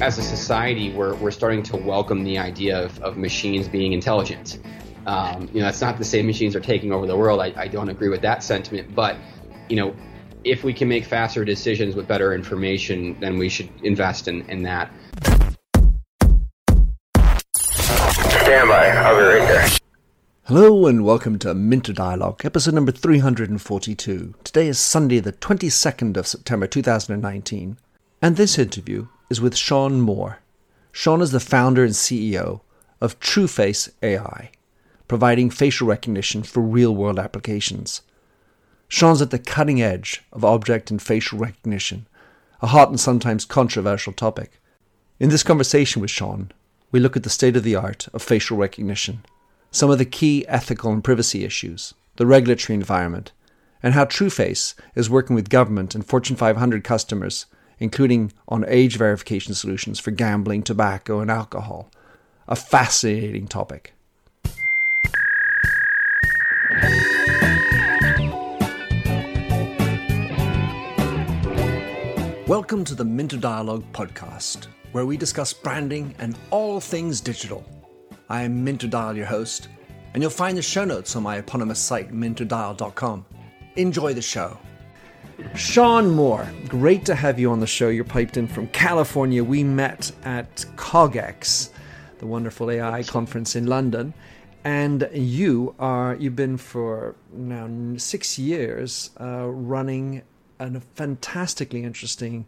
As a society, we're, we're starting to welcome the idea of, of machines being intelligent. Um, you know, that's not to say machines are taking over the world. I, I don't agree with that sentiment, but you know, if we can make faster decisions with better information, then we should invest in, in that. Stand by. I'll be right. Hello and welcome to Minter Dialogue, episode number 342. Today is Sunday, the 22nd of September 2019, and this interview is with Shaun Moore. Shaun is the founder and CEO of TrueFace AI, providing facial recognition for real world applications. Shaun's at the cutting edge of object and facial recognition, a hot and sometimes controversial topic. In this conversation with Shaun, we look at the state of the art of facial recognition some of the key ethical and privacy issues, the regulatory environment, and how TrueFace is working with government and Fortune 500 customers, including on age verification solutions for gambling, tobacco, and alcohol. A fascinating topic. Welcome to the Minter Dialogue podcast, where we discuss branding and all things digital. I am Minter Dial, your host, and you'll find the show notes on my eponymous site, minterdial.com. Enjoy the show. Shaun Moore, great to have you on the show. You're piped in from California. We met at CogX, the wonderful AI conference in London. And you are, you've been for now six years uh, running a fantastically interesting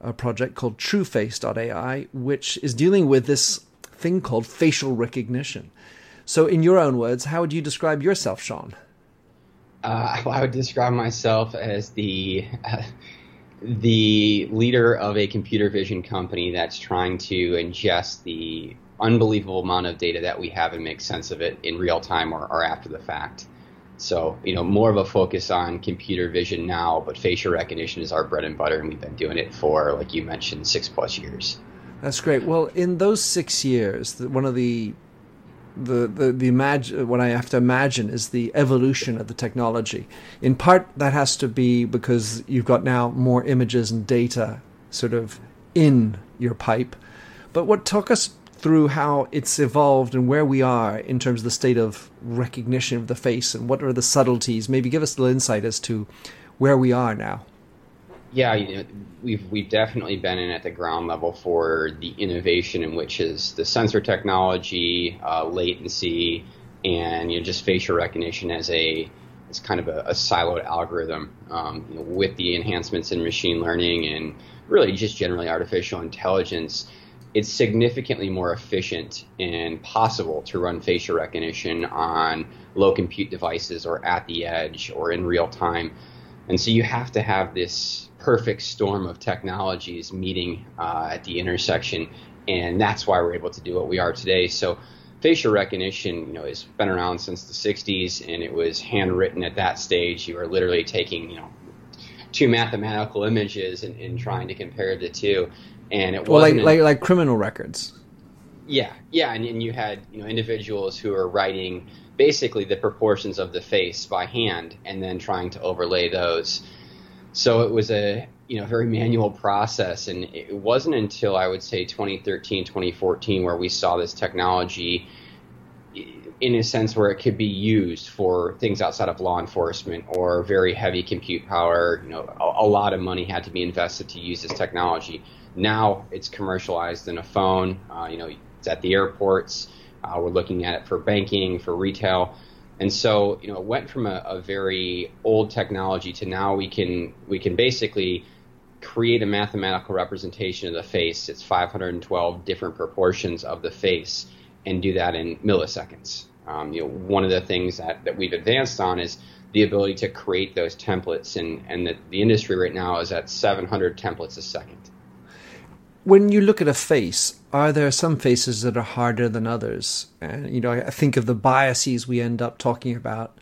uh, project called TrueFace.ai, which is dealing with this thing called facial recognition. So, in your own words, how would you describe yourself, Shaun? Uh, I would describe myself as the uh, the leader of a computer vision company that's trying to ingest the unbelievable amount of data that we have and make sense of it in real time or, or after the fact. So, you know, more of a focus on computer vision now, but facial recognition is our bread and butter, and we've been doing it for, like you mentioned, six plus years. That's great. Well, in those six years, one of the the the, the imagine what I have to imagine is the evolution of the technology. In part, that has to be because you've got now more images and data sort of in your pipe. But what took us through how it's evolved and where we are in terms of the state of recognition of the face and what are the subtleties? Maybe give us a little insight as to where we are now. Yeah, you know, we've we've definitely been in at the ground level for the innovation in which is the sensor technology, uh, latency, and you know just facial recognition as a as kind of a, a siloed algorithm. Um, you know, with the enhancements in machine learning and really just generally artificial intelligence, it's significantly more efficient and possible to run facial recognition on low compute devices or at the edge or in real time. And so you have to have this perfect storm of technologies meeting uh, at the intersection, and that's why we're able to do what we are today. So, facial recognition, you know, has been around since the '60s, and it was handwritten at that stage. You were literally taking, you know, two mathematical images and, and trying to compare the two, and it well, was like, like like criminal records. Yeah, yeah, and, and you had you know individuals who are writing basically the proportions of the face by hand and then trying to overlay those so it was a you know very manual process and it wasn't until i would say 2013 2014 where we saw this technology in a sense where it could be used for things outside of law enforcement or very heavy compute power. You know a, a lot of money had to be invested to use this technology. Now it's commercialized in a phone. Uh, you know it's at the airports. Uh, we're looking at it for banking for retail and so, you know, it went from a, a very old technology to now we can we can basically create a mathematical representation of the face. It's 512 different proportions of the face, and do that in milliseconds. Um, you know, one of the things that, that we've advanced on is the ability to create those templates, and and the, the industry right now is at 700 templates a second. When you look at a face, are there some faces that are harder than others? And you know, I think of the biases we end up talking about.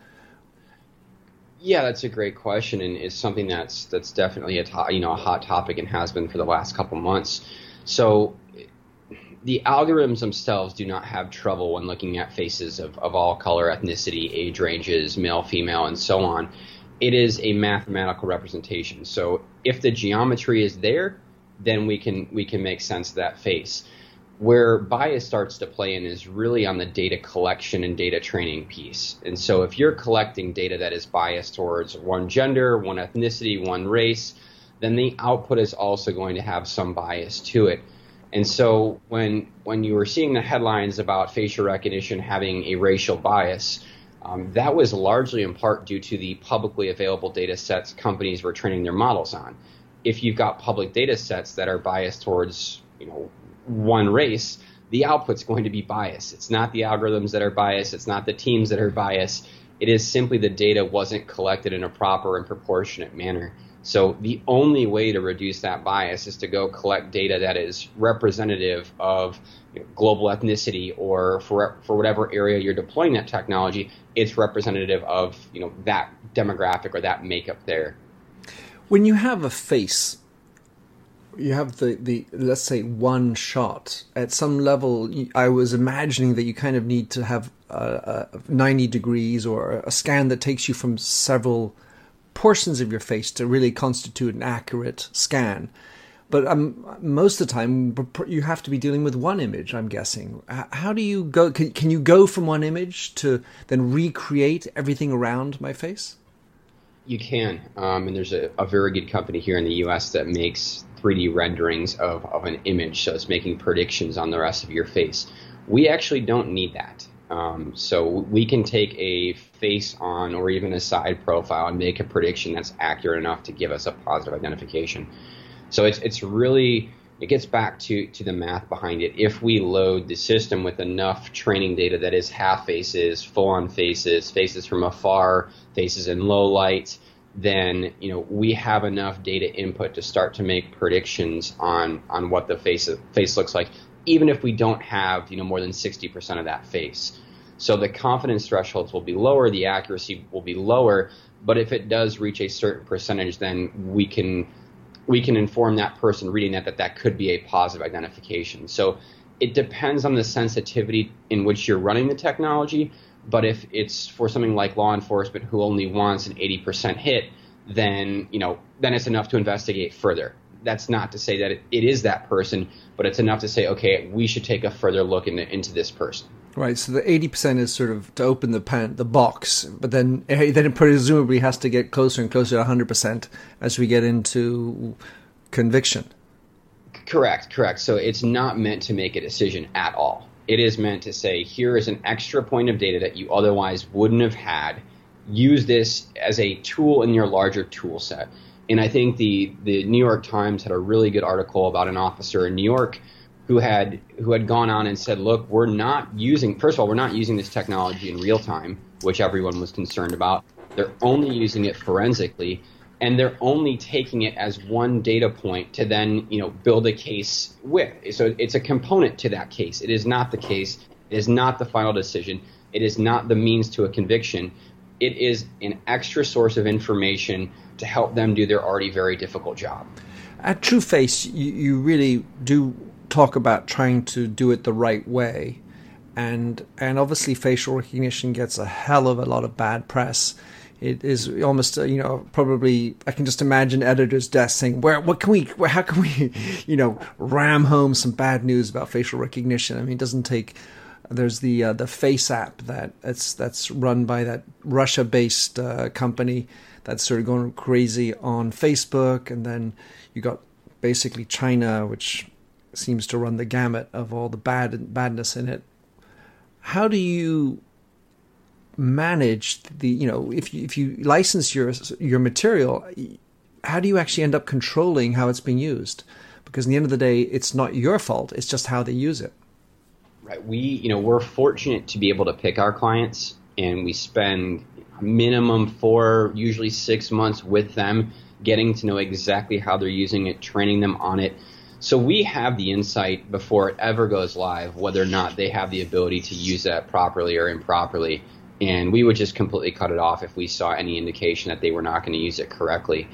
Yeah, that's a great question, and it's something that's that's definitely a to, you know a hot topic and has been for the last couple months. So, the algorithms themselves do not have trouble when looking at faces of, of all color, ethnicity, age ranges, male, female, and so on. it is a mathematical representation. So if the geometry is there, then we can we can make sense of that face. Where bias starts to play in is really on the data collection and data training piece. And so if you're collecting data that is biased towards one gender, one ethnicity, one race, then the output is also going to have some bias to it. And so when when you were seeing the headlines about facial recognition having a racial bias, um, that was largely in part due to the publicly available data sets companies were training their models on. If you've got public data sets that are biased towards you know one race, the output's going to be biased. It's not the algorithms that are biased. It's not the teams that are biased. It is simply the data wasn't collected in a proper and proportionate manner. So the only way to reduce that bias is to go collect data that is representative of you know, global ethnicity or for for whatever area you're deploying that technology, it's representative of you know that demographic or that makeup there. When you have a face, you have the, the let's say one shot at some level. I was imagining that you kind of need to have 90 degrees or a scan that takes you from several portions of your face to really constitute an accurate scan. But um, most of the time, you have to be dealing with one image. I'm guessing. How do you go? Can, can you go from one image to then recreate everything around my face? You can, um, and there's a, a, very good company here in the U.S. that makes 3D renderings of, of an image, so it's making predictions on the rest of your face. We actually don't need that. Um, so we can take a face on or even a side profile and make a prediction that's accurate enough to give us a positive identification. So it's it's really it gets back to to the math behind it. If we load the system with enough training data that is half faces, full on faces, faces from afar, faces in low light, then you know we have enough data input to start to make predictions on on what the face face looks like even if we don't have you know more than 60% of that face. So the confidence thresholds will be lower, the accuracy will be lower, but if it does reach a certain percentage, then we can we can inform that person reading that that that could be a positive identification. So it depends on the sensitivity in which you're running the technology. But if it's for something like law enforcement who only wants an 80% hit, then you know then it's enough to investigate further that's not to say that it, it is that person, but it's enough to say, okay, we should take a further look into, into this person. Right. So the eighty percent is sort of to open the pan, the box, but then eh, then it presumably has to get closer and closer to hundred percent as we get into conviction. Correct. Correct. So it's not meant to make a decision at all. It is meant to say, here is an extra point of data that you otherwise wouldn't have had. Use this as a tool in your larger tool set. And I think the the New York Times had a really good article about an officer in New York who had who had gone on and said, "Look, we're not using. First of all, we're not using this technology in real time, which everyone was concerned about. They're only using it forensically." and they're only taking it as one data point to then you know build a case with so it's a component to that case it is not the case it is not the final decision it is not the means to a conviction it is an extra source of information to help them do their already very difficult job. At TrueFace, you, you really do talk about trying to do it the right way. And, and obviously, facial recognition gets a hell of a lot of bad press it is almost uh, you know probably I can just imagine editors' desks saying where what can we where, how can we you know ram home some bad news about facial recognition. I mean, it doesn't take there's the uh, the FaceApp that that's that's run by that Russia based uh, company that's sort of going crazy on Facebook, and then you got basically China, which seems to run the gamut of all the bad badness in it. How do you manage the you know if you, if you license your your material, how do you actually end up controlling how it's being used? Because in the end of the day, it's not your fault; it's just how they use it. Right. We, you know, we're fortunate to be able to pick our clients, and we spend minimum four, usually six months with them, getting to know exactly how they're using it, training them on it. So we have the insight before it ever goes live, whether or not they have the ability to use that properly or improperly. And we would just completely cut it off if we saw any indication that they were not going to use it correctly.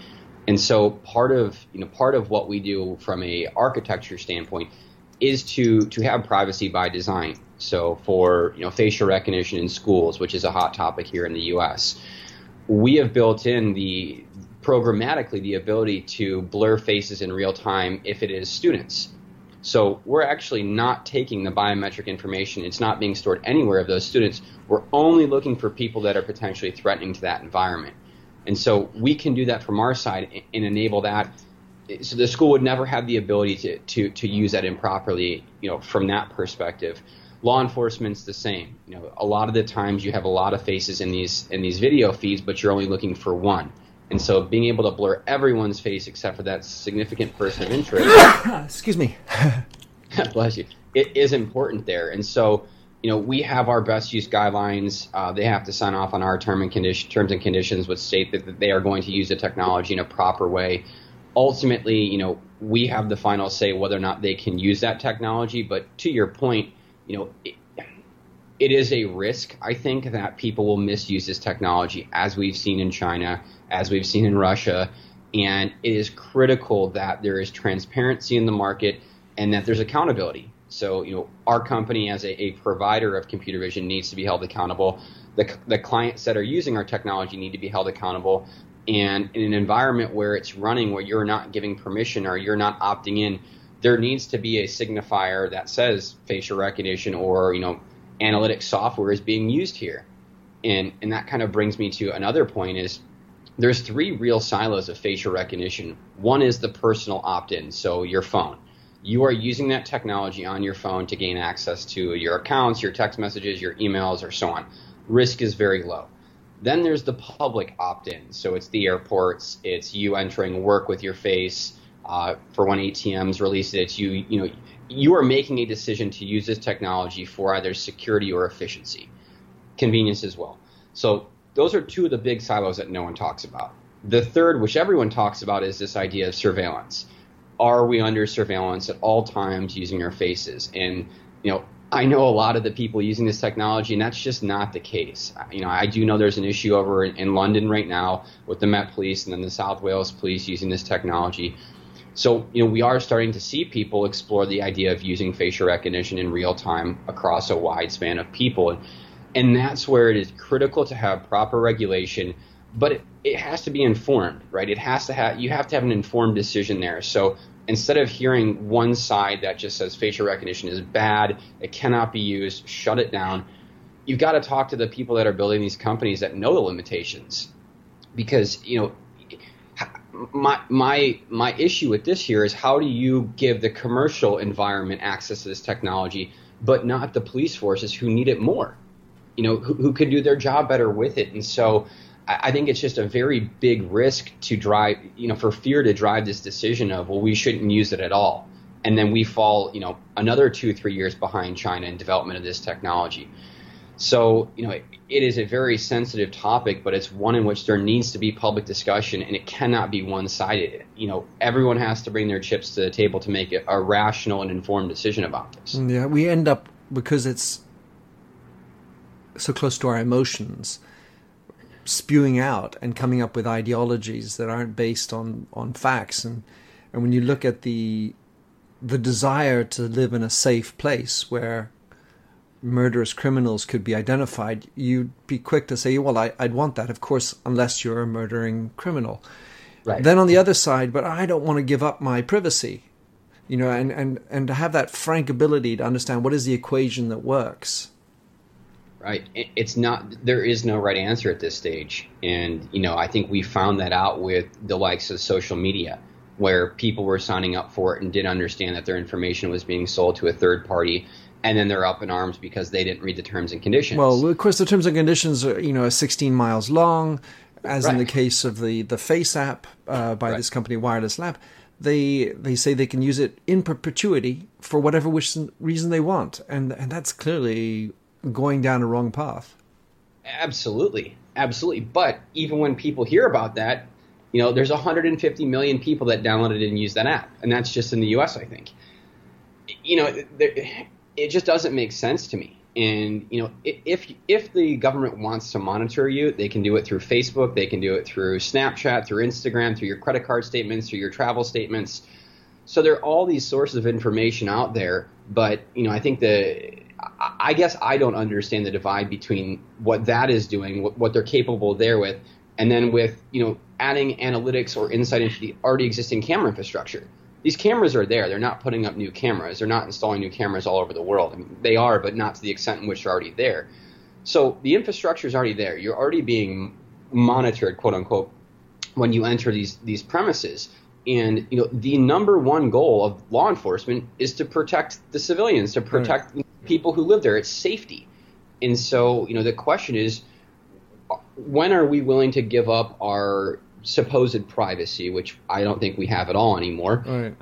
And so part of you know part of what we do from a architecture standpoint is to to have privacy by design. So for you know facial recognition in schools, which is a hot topic here in the U.S., we have built in the programmatically the ability to blur faces in real time if it is students. So we're actually not taking the biometric information. It's not being stored anywhere of those students. We're only looking for people that are potentially threatening to that environment. And so we can do that from our side and enable that. So the school would never have the ability to, to, to use that improperly, you know, from that perspective. Law enforcement's the same. You know, a lot of the times you have a lot of faces in these in these video feeds, but you're only looking for one. And so being able to blur everyone's face except for that significant person of interest. Excuse me. bless you. It is important there. And so, you know, we have our best use guidelines. Uh, they have to sign off on our term and condition, terms and conditions, which state that, that they are going to use the technology in a proper way. Ultimately, you know, we have the final say whether or not they can use that technology. But to your point, you know, it, is a risk, I think, that people will misuse this technology, as we've seen in China, as we've seen in Russia. And it is critical that there is transparency in the market and that there's accountability. So, you know, our company as a, a provider of computer vision needs to be held accountable. The, the clients that are using our technology need to be held accountable. And in an environment where it's running, where you're not giving permission or you're not opting in, there needs to be a signifier that says facial recognition or, you know, analytic software is being used here. And, and that kind of brings me to another point is there's three real silos of facial recognition. One is the personal opt-in, so your phone. You are using that technology on your phone to gain access to your accounts, your text messages, your emails, or so on. Risk is very low. Then there's the public opt-in, so it's the airports, it's you entering work with your face. Uh, for when ATMs release it, it's you. You know, you are making a decision to use this technology for either security or efficiency, convenience as well. So those are two of the big silos that no one talks about. The third, which everyone talks about, is this idea of surveillance. Are we under surveillance at all times using our faces? And you know, I know a lot of the people using this technology, and that's just not the case. You know, I do know there's an issue over in, in London right now with the Met Police and then the South Wales Police using this technology. So, you know, we are starting to see people explore the idea of using facial recognition in real time across a wide span of people. And that's where it is critical to have proper regulation, but it, it has to be informed, right? It has to have, you have to have an informed decision there. So instead of hearing one side that just says facial recognition is bad, it cannot be used, shut it down, you've got to talk to the people that are building these companies that know the limitations. Because, you know, my my my issue with this here is how do you give the commercial environment access to this technology, but not the police forces who need it more? you know, who, who could do their job better with it. And so I, I think it's just a very big risk to drive, you know, for fear to drive this decision of, well, we shouldn't use it at all. And then we fall, you know, another two, three years behind China in development of this technology. So, you know, it, it is a very sensitive topic, but it's one in which there needs to be public discussion and it cannot be one sided. You know, everyone has to bring their chips to the table to make a, rational and informed decision about this. Yeah, we end up, because it's so close to our emotions, spewing out and coming up with ideologies that aren't based on, on facts. And, and when you look at the the desire to live in a safe place where murderous criminals could be identified, you'd be quick to say, well, I, would want that, of course, unless you're a murdering criminal. Right. Then on the other side, but I don't want to give up my privacy, you know, and, and, and to have that frank ability to understand what is the equation that works right? It's not there is no right answer at this stage, and you know I think we found that out with the likes of social media, where people were signing up for it and didn't understand that their information was being sold to a third party. And then they're up in arms because they didn't read the terms and conditions. Well, of course, the terms and conditions are, you know, 16 miles long, as right. in the case of the the FaceApp uh, by right. this company, Wireless Lab they they say they can use it in perpetuity for whatever wish, reason they want, and and that's clearly going down a wrong path. Absolutely, absolutely. But even when people hear about that, you know, there's 150 million people that downloaded and used that app, and that's just in the U.S. I think. You know, it just doesn't make sense to me. And you know, if if the government wants to monitor you, they can do it through Facebook, they can do it through Snapchat, through Instagram, through your credit card statements, through your travel statements. So there are all these sources of information out there, but you know, I think the I guess I don't understand the divide between what that is doing, what, what they're capable there with, and then with you know adding analytics or insight into the already existing camera infrastructure. These cameras are there. They're not putting up new cameras. They're not installing new cameras all over the world. I mean, they are, but not to the extent in which they're already there. So the infrastructure is already there. You're already being monitored, quote unquote, when you enter these these premises. And you know the number one goal of law enforcement is to protect the civilians, to protect right. people who live there. It's safety. And so you know the question is, when are we willing to give up our supposed privacy, which I don't think we have at all anymore, right.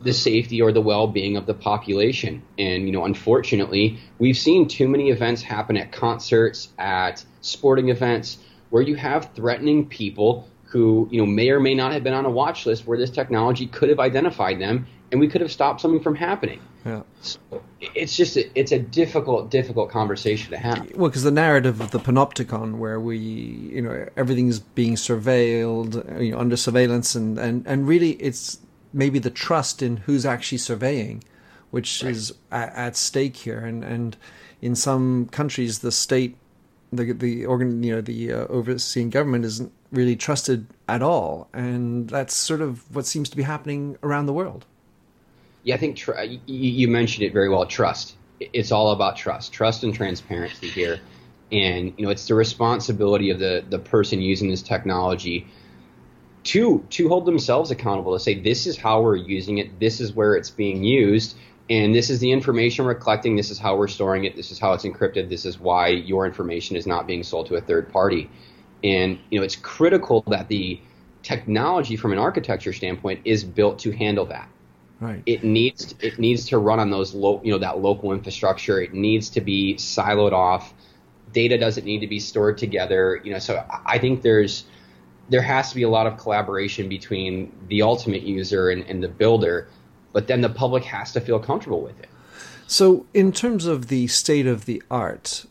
the safety or the well-being of the population? And you know, unfortunately, we've seen too many events happen at concerts, at sporting events, where you have threatening people who you know may or may not have been on a watch list where this technology could have identified them and we could have stopped something from happening. Yeah. So it's just a, it's a difficult difficult conversation to have. Well, because the narrative of the panopticon, where we you know everything's being surveilled, you know, under surveillance, and and and really it's maybe the trust in who's actually surveying, which right. is at, at stake here, and and in some countries the state the the organ you know the uh, overseeing government isn't really trusted at all, and that's sort of what seems to be happening around the world. Yeah, I think tr- you mentioned it very well. Trust. It's all about trust, trust and transparency here, and you know it's the responsibility of the the person using this technology to to hold themselves accountable to say this is how we're using it, this is where it's being used, and this is the information we're collecting. This is how we're storing it. This is how it's encrypted. This is why your information is not being sold to a third party. And you know, it's critical that the technology, from an architecture standpoint, is built to handle that. Right. It needs it needs to run on those low, you know, that local infrastructure. It needs to be siloed off. Data doesn't need to be stored together. You know, so I think there's there has to be a lot of collaboration between the ultimate user and, and the builder but then the public has to feel comfortable with it. So, in terms of the state of the art,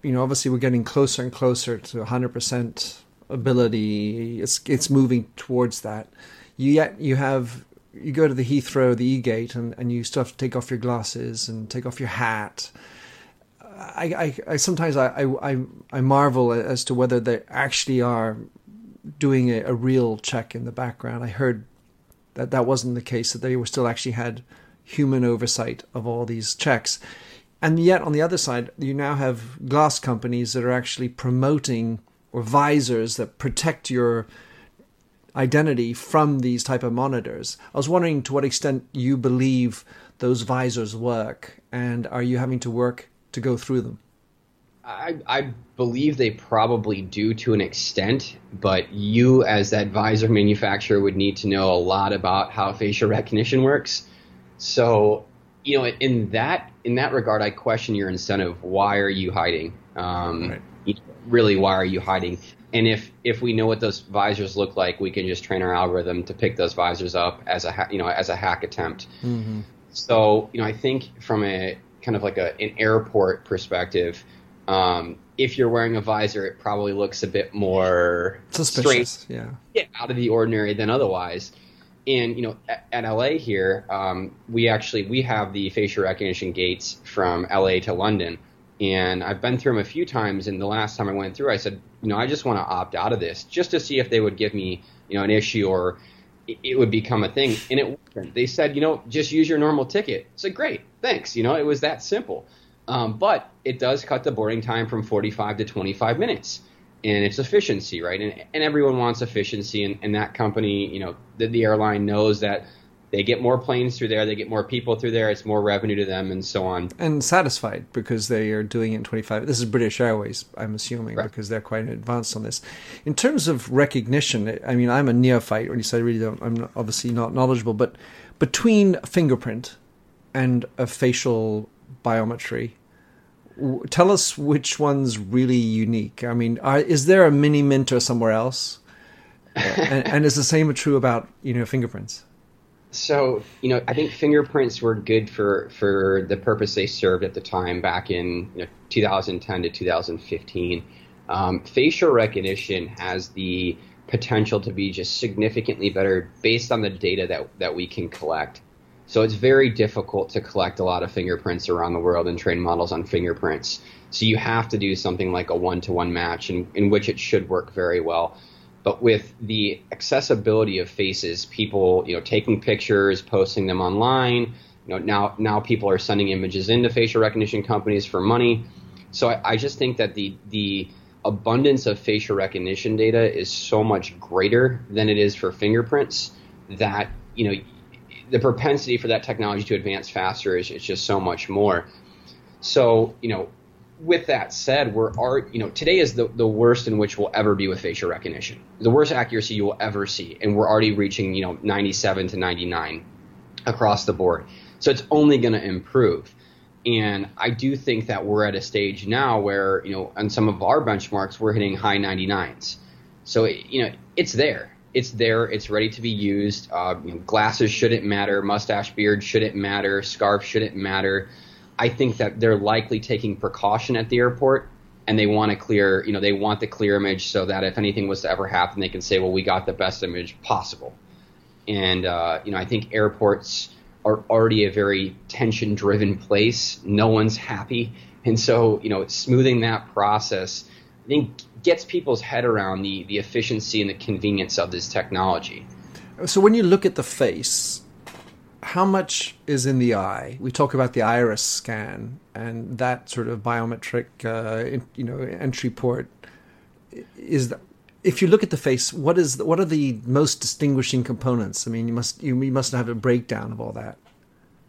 you know, obviously we're getting closer and closer to 100% ability. It's it's moving towards that. You yet you have you go to the Heathrow, the E Gate, and, and you still have to take off your glasses and take off your hat. I, I, I sometimes I, I I marvel as to whether they actually are doing a, a real check in the background. I heard that that wasn't the case, that they were still actually had human oversight of all these checks. And yet, on the other side, you now have glass companies that are actually promoting or visors that protect your identity from these type of monitors. I was wondering to what extent you believe those visors work, and are you having to work to go through them? I, I believe they probably do to an extent, but you, as that visor manufacturer, would need to know a lot about how facial recognition works. So, you know, in that in that regard, I question your incentive. Why are you hiding? Um, right. you know, really, why are you hiding? And if if we know what those visors look like, we can just train our algorithm to pick those visors up as a you know as a hack attempt. Mm-hmm. So, you know, I think from a kind of like a, an airport perspective um, if you're wearing a visor, it probably looks a bit more suspicious, strange, yeah. out of the ordinary than otherwise. And you know, at, at LA here, um, we actually we have the facial recognition gates from LA to London, and I've been through them a few times. And the last time I went through, I said, you know, I just want to opt out of this just to see if they would give me, you know, an issue or it, it would become a thing. And it wasn't. They said, you know, just use your normal ticket. I said, great, thanks. You know, it was that simple. Um, but it does cut the boarding time from 45 to 25 minutes. And it's efficiency, right? And, and everyone wants efficiency. And, and that company, you know, the, the airline knows that they get more planes through there, they get more people through there, it's more revenue to them, and so on. And satisfied because they are doing it in 25. This is British Airways, I'm assuming, right. because they're quite advanced on this. In terms of recognition, I mean, I'm a neophyte, when you say I really don't, I'm obviously not knowledgeable, but between fingerprint and a facial biometry. Tell us which one's really unique. I mean, are, is there a mini Minter somewhere else? and, and is the same true about you know fingerprints? So you know, I think fingerprints were good for for the purpose they served at the time, back in you know, 2010 to 2015. Um, facial recognition has the potential to be just significantly better based on the data that that we can collect. So it's very difficult to collect a lot of fingerprints around the world and train models on fingerprints. So you have to do something like a one to one match in, in which it should work very well. But with the accessibility of faces, people, you know, taking pictures, posting them online, you know, now now people are sending images into facial recognition companies for money. So I, I just think that the the abundance of facial recognition data is so much greater than it is for fingerprints that you know the propensity for that technology to advance faster is, is just so much more. So you know with that said, we're are you know today is the, the worst in which we'll ever be with facial recognition. The worst accuracy you will ever see, and we're already reaching you know 97 to 99 across the board. So it's only going to improve. And I do think that we're at a stage now where you know on some of our benchmarks we're hitting high 99s. So it, you know it's there. It's there. It's ready to be used. Uh, you know, glasses shouldn't matter. Mustache, beard shouldn't matter. Scarf shouldn't matter I think that they're likely taking precaution at the airport and they want to clear, you know, they want the clear image so that if anything was to ever happen, they can say, well, we got the best image possible. And, uh, you know, I think airports are already a very tension driven place. No one's happy. And so, you know, smoothing that process, I think, gets people's head around the, the efficiency and the convenience of this technology. So when you look at the face, how much is in the eye? We talk about the iris scan and that sort of biometric, uh, you know, entry port. Is that if you look at the face, what is the, what are the most distinguishing components? I mean, you must you, you must have a breakdown of all that.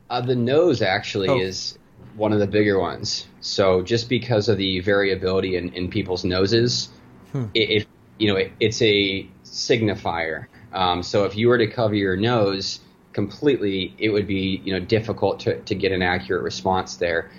Uh, the nose actually oh. is one of the bigger ones. So just because of the variability in, in people's noses, hmm. it, it, you know it, it's a signifier. Um, so if you were to cover your nose, completely, it would be you know difficult to, to get an accurate response there.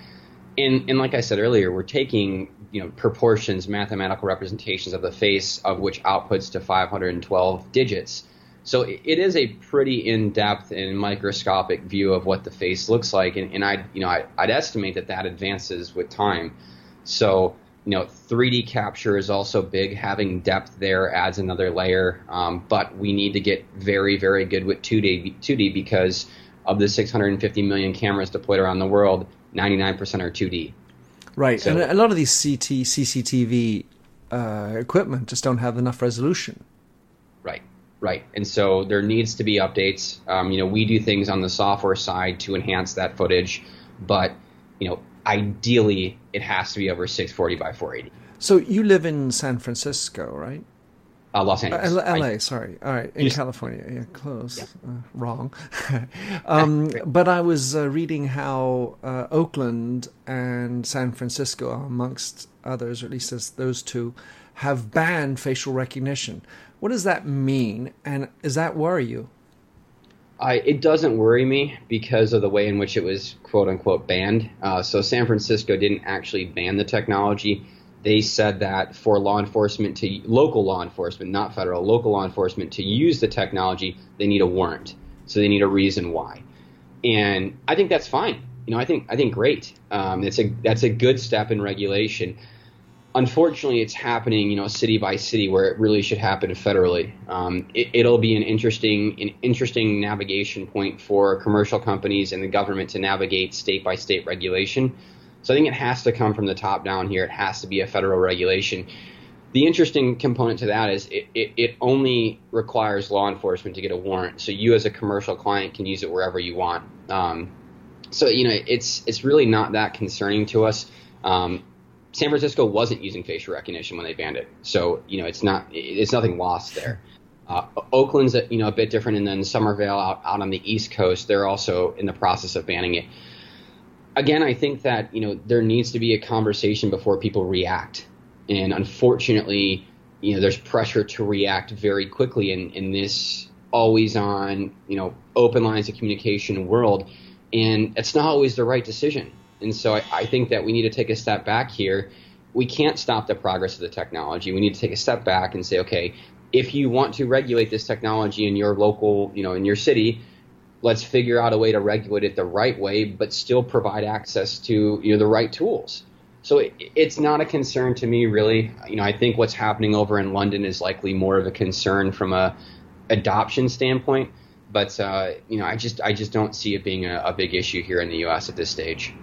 And and like I said earlier, we're taking you know proportions, mathematical representations of the face, of which outputs to 512 digits. So it is a pretty in-depth and microscopic view of what the face looks like, and, and I, you know, I, I'd estimate that that advances with time. So you know, 3D capture is also big. Having depth there adds another layer. Um, but we need to get very, very good with 2D, 2D because of the 650 million cameras deployed around the world, 99% are 2D. Right, so, and a lot of these CT, CCTV uh, equipment just don't have enough resolution. Right, and so there needs to be updates. Um, you know, we do things on the software side to enhance that footage, but you know, ideally it has to be over 640 by 480. So you live in San Francisco, right? Uh, Los Angeles. Uh, LA, I, sorry. All right, in California. Yeah, close. Yeah. Uh, wrong. um, but I was uh, reading how uh, Oakland and San Francisco, amongst others, or at least as those two, have banned facial recognition. What does that mean, and does that worry you? I, it doesn't worry me because of the way in which it was quote unquote banned. Uh, so San Francisco didn't actually ban the technology. They said that for law enforcement to local law enforcement, not federal, local law enforcement to use the technology, they need a warrant. So they need a reason why. And I think that's fine. You know, I think I think great. Um, it's a that's a good step in regulation unfortunately, it's happening, you know, city by city where it really should happen federally. Um, it, will be an interesting, an interesting navigation point for commercial companies and the government to navigate state by state regulation. So I think it has to come from the top down here. It has to be a federal regulation. The interesting component to that is it, it, it only requires law enforcement to get a warrant. So you, as a commercial client, can use it wherever you want. Um, so you know, it's it's really not that concerning to us. Um, San Francisco wasn't using facial recognition when they banned it, so you know it's not it's nothing lost there. Uh, Oakland's a, you know a bit different, and then Somerville out, out on the East Coast, they're also in the process of banning it. Again, I think that you know there needs to be a conversation before people react, and unfortunately, you know there's pressure to react very quickly in in this always on you know open lines of communication world, and it's not always the right decision. And so I, I think that we need to take a step back here. We can't stop the progress of the technology. We need to take a step back and say, okay, if you want to regulate this technology in your local, you know, in your city, let's figure out a way to regulate it the right way, but still provide access to you know the right tools. So it, it's not a concern to me, really. You know, I think what's happening over in London is likely more of a concern from a adoption standpoint. But uh, you know, I just I just don't see it being a, a big issue here in the U.S. at this stage.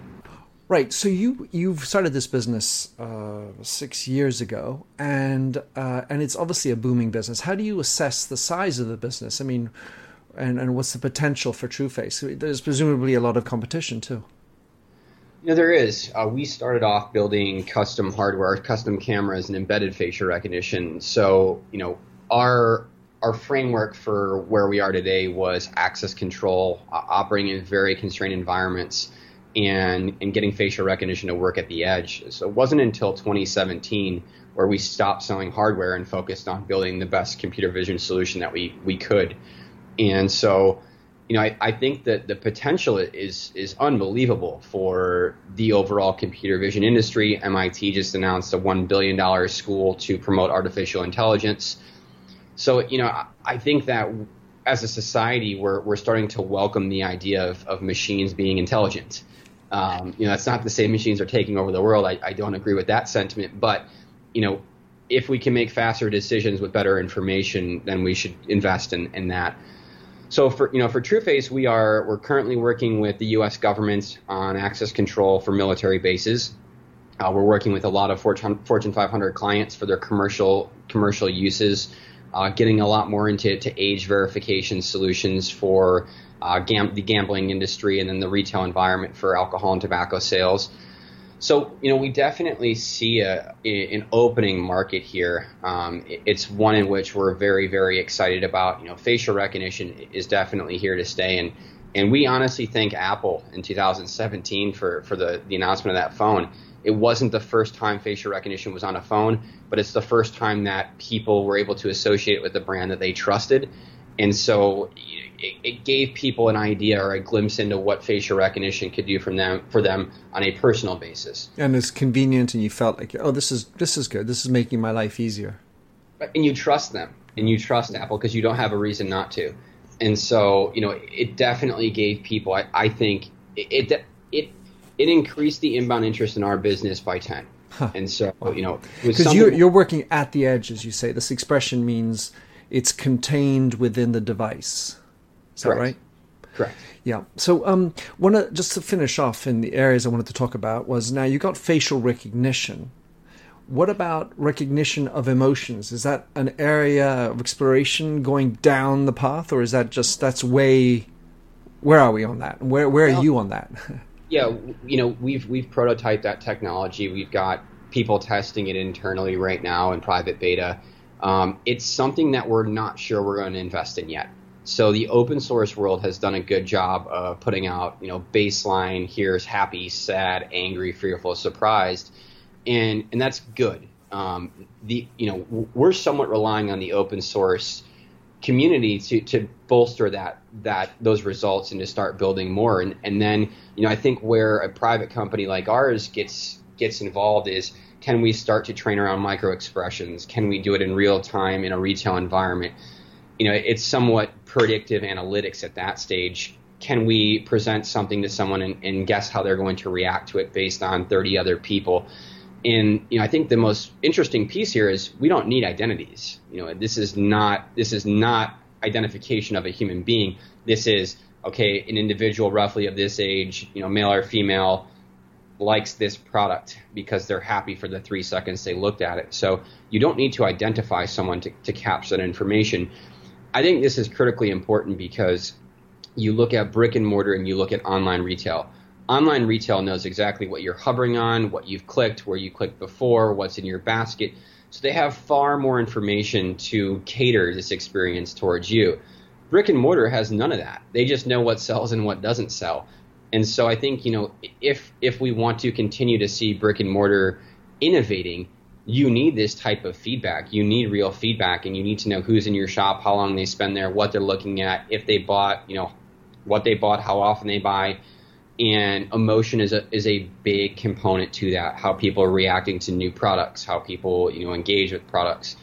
Right. So you you've started this business uh, six years ago, and uh, and it's obviously a booming business. How do you assess the size of the business? I mean, and and what's the potential for TrueFace? There's presumably a lot of competition too. You know, there is. Uh, we started off building custom hardware, custom cameras, and embedded facial recognition. So, you know, our our framework for where we are today was access control, uh, operating in very constrained environments and and getting facial recognition to work at the edge. So it wasn't until 2017 where we stopped selling hardware and focused on building the best computer vision solution that we we could. And so, you know, I, I think that the potential is is unbelievable for the overall computer vision industry. MIT just announced a one billion dollar school to promote artificial intelligence. So, you know, I, I think that as a society, we're, we're starting to welcome the idea of, of machines being intelligent. Um, you know, it's not the same machines are taking over the world. I, I don't agree with that sentiment, but you know, if we can make faster decisions with better information, then we should invest in, in that. So for you know for TrueFace, we are we're currently working with the U.S. government on access control for military bases. Uh, we're working with a lot of Fortune, Fortune 500 clients for their commercial commercial uses, uh, getting a lot more into to age verification solutions for uh, gam- the gambling industry and then the retail environment for alcohol and tobacco sales. So, you know, we definitely see a, an opening market here. Um, it's one in which we're very, very excited about. You know, facial recognition is definitely here to stay. And, and we honestly think Apple in 2017 for, for the, the announcement of that phone, it wasn't the first time facial recognition was on a phone, but it's the first time that people were able to associate it with a brand that they trusted. And so it, it, gave people an idea or a glimpse into what facial recognition could do from them for them on a personal basis. And it's convenient, and you felt like, oh, this is this is good. This is making my life easier. And you trust them, and you trust Apple because you don't have a reason not to. And so, you know, it definitely gave people. I, I think it, it it it increased the inbound interest in our business by ten. Huh. And so, you know, because you're you're working at the edge, as you say. This expression means it's contained within the device. Is Correct. that right? Correct. Yeah. So, um, one of, just to finish off in the areas I wanted to talk about was now you got facial recognition. What about recognition of emotions? Is that an area of exploration going down the path, or is that just that's way? Where are we on that? Where where well, are you on that? yeah, you know, we've we've prototyped that technology. We've got people testing it internally right now in private beta. Um, it's something that we're not sure we're going to invest in yet. So the open source world has done a good job of putting out, you know, baseline. Here's happy, sad, angry, fearful, surprised, and and that's good. Um, the you know we're somewhat relying on the open source community to to bolster that that those results and to start building more. And and then you know I think where a private company like ours gets gets involved is can we start to train around micro expressions? Can we do it in real time in a retail environment? you know, it's somewhat predictive analytics at that stage. Can we present something to someone and, and guess how they're going to react to it based on 30 other people? And you know, I think the most interesting piece here is we don't need identities. You know, this is not this is not identification of a human being. This is okay, an individual roughly of this age, you know, male or female, likes this product because they're happy for the three seconds they looked at it. So you don't need to identify someone to, to capture that information. I think this is critically important because you look at brick and mortar and you look at online retail. Online retail knows exactly what you're hovering on, what you've clicked, where you clicked before, what's in your basket. So they have far more information to cater this experience towards you. Brick and mortar has none of that. They just know what sells and what doesn't sell. And so I think, you know, if if we want to continue to see brick and mortar innovating, you need this type of feedback. You need real feedback, and you need to know who's in your shop, how long they spend there, what they're looking at, if they bought, you know, what they bought, how often they buy, and emotion is a is a big component to that. How people are reacting to new products, how people you know engage with products.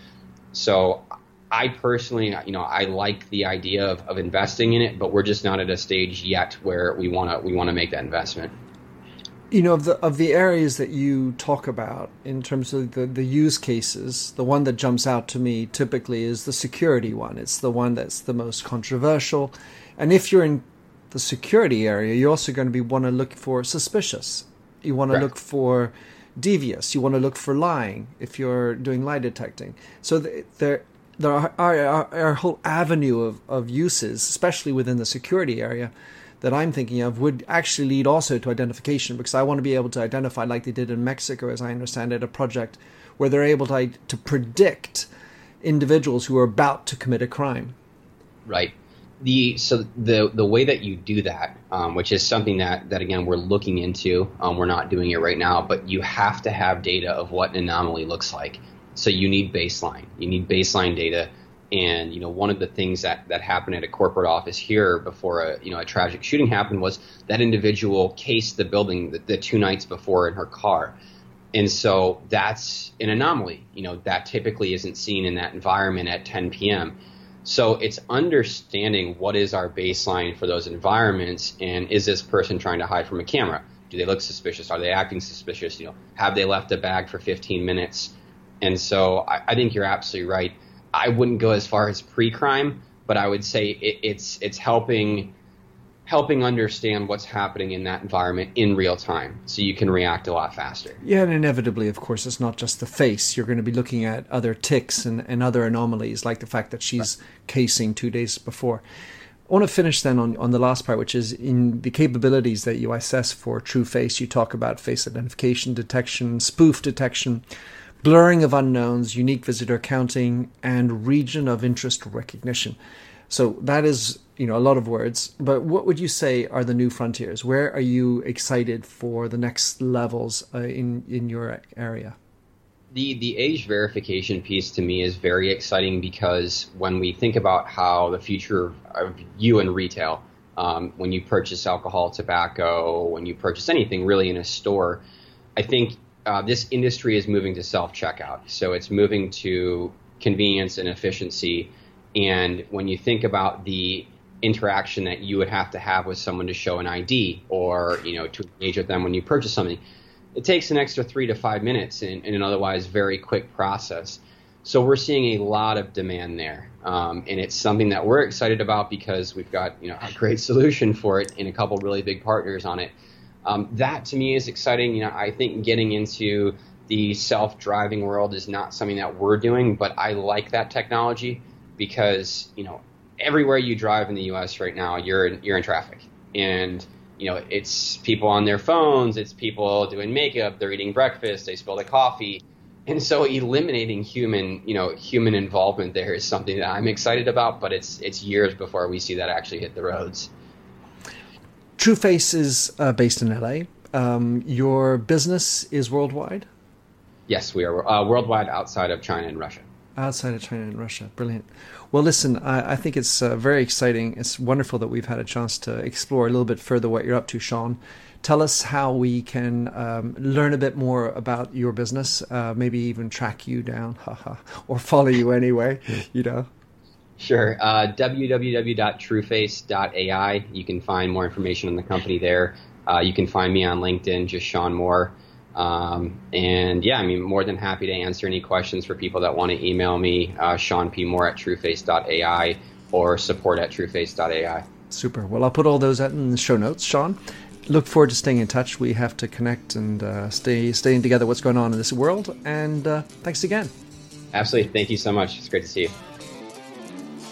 So, I personally, you know, I like the idea of, of investing in it, but we're just not at a stage yet where we want to we want to make that investment you know of the of the areas that you talk about in terms of the, the use cases the one that jumps out to me typically is the security one it's the one that's the most controversial and if you're in the security area you're also going to be want to look for suspicious You want to look for devious. You want to look for lying if you're doing lie detecting. So th- there there are, are, are, a whole avenue of, of uses, especially within the security area, that I'm thinking of would actually lead also to identification because I want to be able to identify, like they did in Mexico, as I understand it, a project where they're able to, to predict individuals who are about to commit a crime. Right. The so the the way that you do that, um, which is something that that again we're looking into, um, we're not doing it right now, but you have to have data of what an anomaly looks like. So you need baseline. You need baseline data. And you know, one of the things that, that happened at a corporate office here before a you know a tragic shooting happened was that individual cased the building the, the two nights before in her car, and so that's an anomaly. You know, that typically isn't seen in that environment at 10 p.m. So it's understanding what is our baseline for those environments, and is this person trying to hide from a camera? Do they look suspicious? Are they acting suspicious? You know, have they left a bag for 15 minutes? And so I, I think you're absolutely right. I wouldn't go as far as pre-crime, but I would say it, it's it's helping helping understand what's happening in that environment in real time so you can react a lot faster. Yeah, and inevitably, of course, it's not just the face. You're going to be looking at other ticks and, and other anomalies, like the fact that she's right. casing two days before. I want to finish then on, on the last part, which is in the capabilities that you assess for TrueFace. You talk about face identification detection, spoof detection blurring of unknowns, unique visitor counting, and region of interest recognition. So that is, you know, a lot of words. But what would you say are the new frontiers? Where are you excited for the next levels uh, in in your area? The the age verification piece to me is very exciting because when we think about how the future of you in retail, um, when you purchase alcohol, tobacco, when you purchase anything really in a store, I think uh, this industry is moving to self checkout. So it's moving to convenience and efficiency. And when you think about the interaction that you would have to have with someone to show an ID or you know to engage with them when you purchase something, it takes an extra three to five minutes in, in an otherwise very quick process. So we're seeing a lot of demand there, um, and it's something that we're excited about because we've got you know a great solution for it and a couple really big partners on it. Um, that to me is exciting. You know, I think getting into the self-driving world is not something that we're doing, but I like that technology because you know everywhere you drive in the U.S. right now, you're in, you're in traffic, and you know it's people on their phones, it's people doing makeup, they're eating breakfast, they spill the coffee, and so eliminating human you know human involvement there is something that I'm excited about, but it's it's years before we see that actually hit the roads. TrueFace is uh, based in LA. Um, your business is worldwide? Yes, we are uh, worldwide outside of China and Russia. Outside of China and Russia. Brilliant. Well, listen, I, I think it's uh, very exciting. It's wonderful that we've had a chance to explore a little bit further what you're up to, Shaun. Tell us how we can um, learn a bit more about your business, uh, maybe even track you down, or follow you anyway, you know. Sure. Uh, www.trueface.ai. You can find more information on the company there. Uh, you can find me on LinkedIn, just Shaun Moore. Um, and yeah, I mean, more than happy to answer any questions for people that want to email me, uh, Shaun P. Moore at trueface.ai or support at trueface.ai. Super. Well, I'll put all those out in the show notes, Shaun. Look forward to staying in touch. We have to connect and uh, stay staying together. What's going on in this world? And uh, thanks again. Absolutely. Thank you so much. It's great to see you.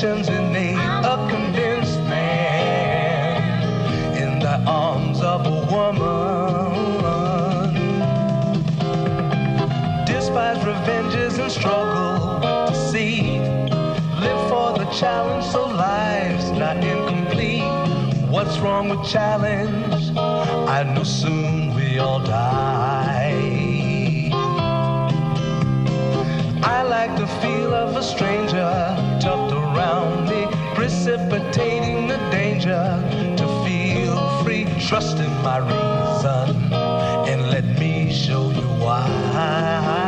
Competition's innate. A convinced man in the arms of a woman. Despise revenges and struggle to see. Live for the challenge so life's not incomplete. What's wrong with challenge? I know soon we all die. I like the feel of a stranger tucked around precipitating the danger to feel free. Trust in my reason and let me show you why.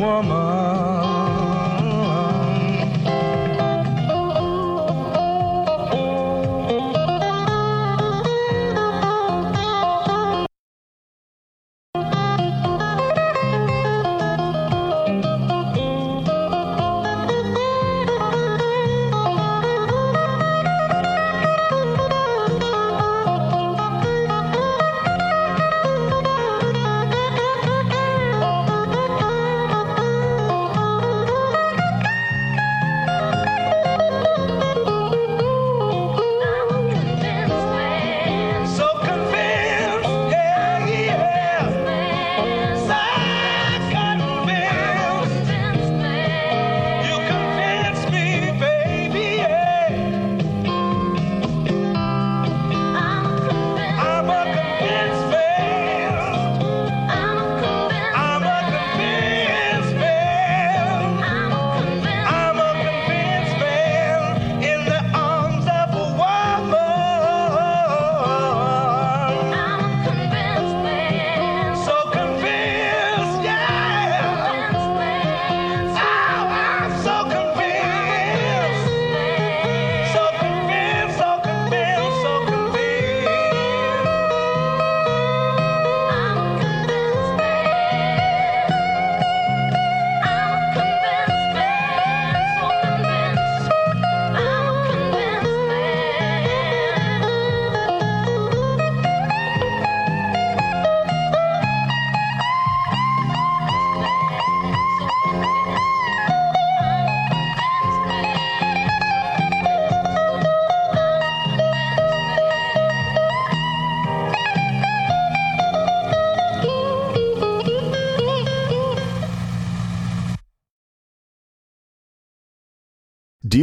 Woman.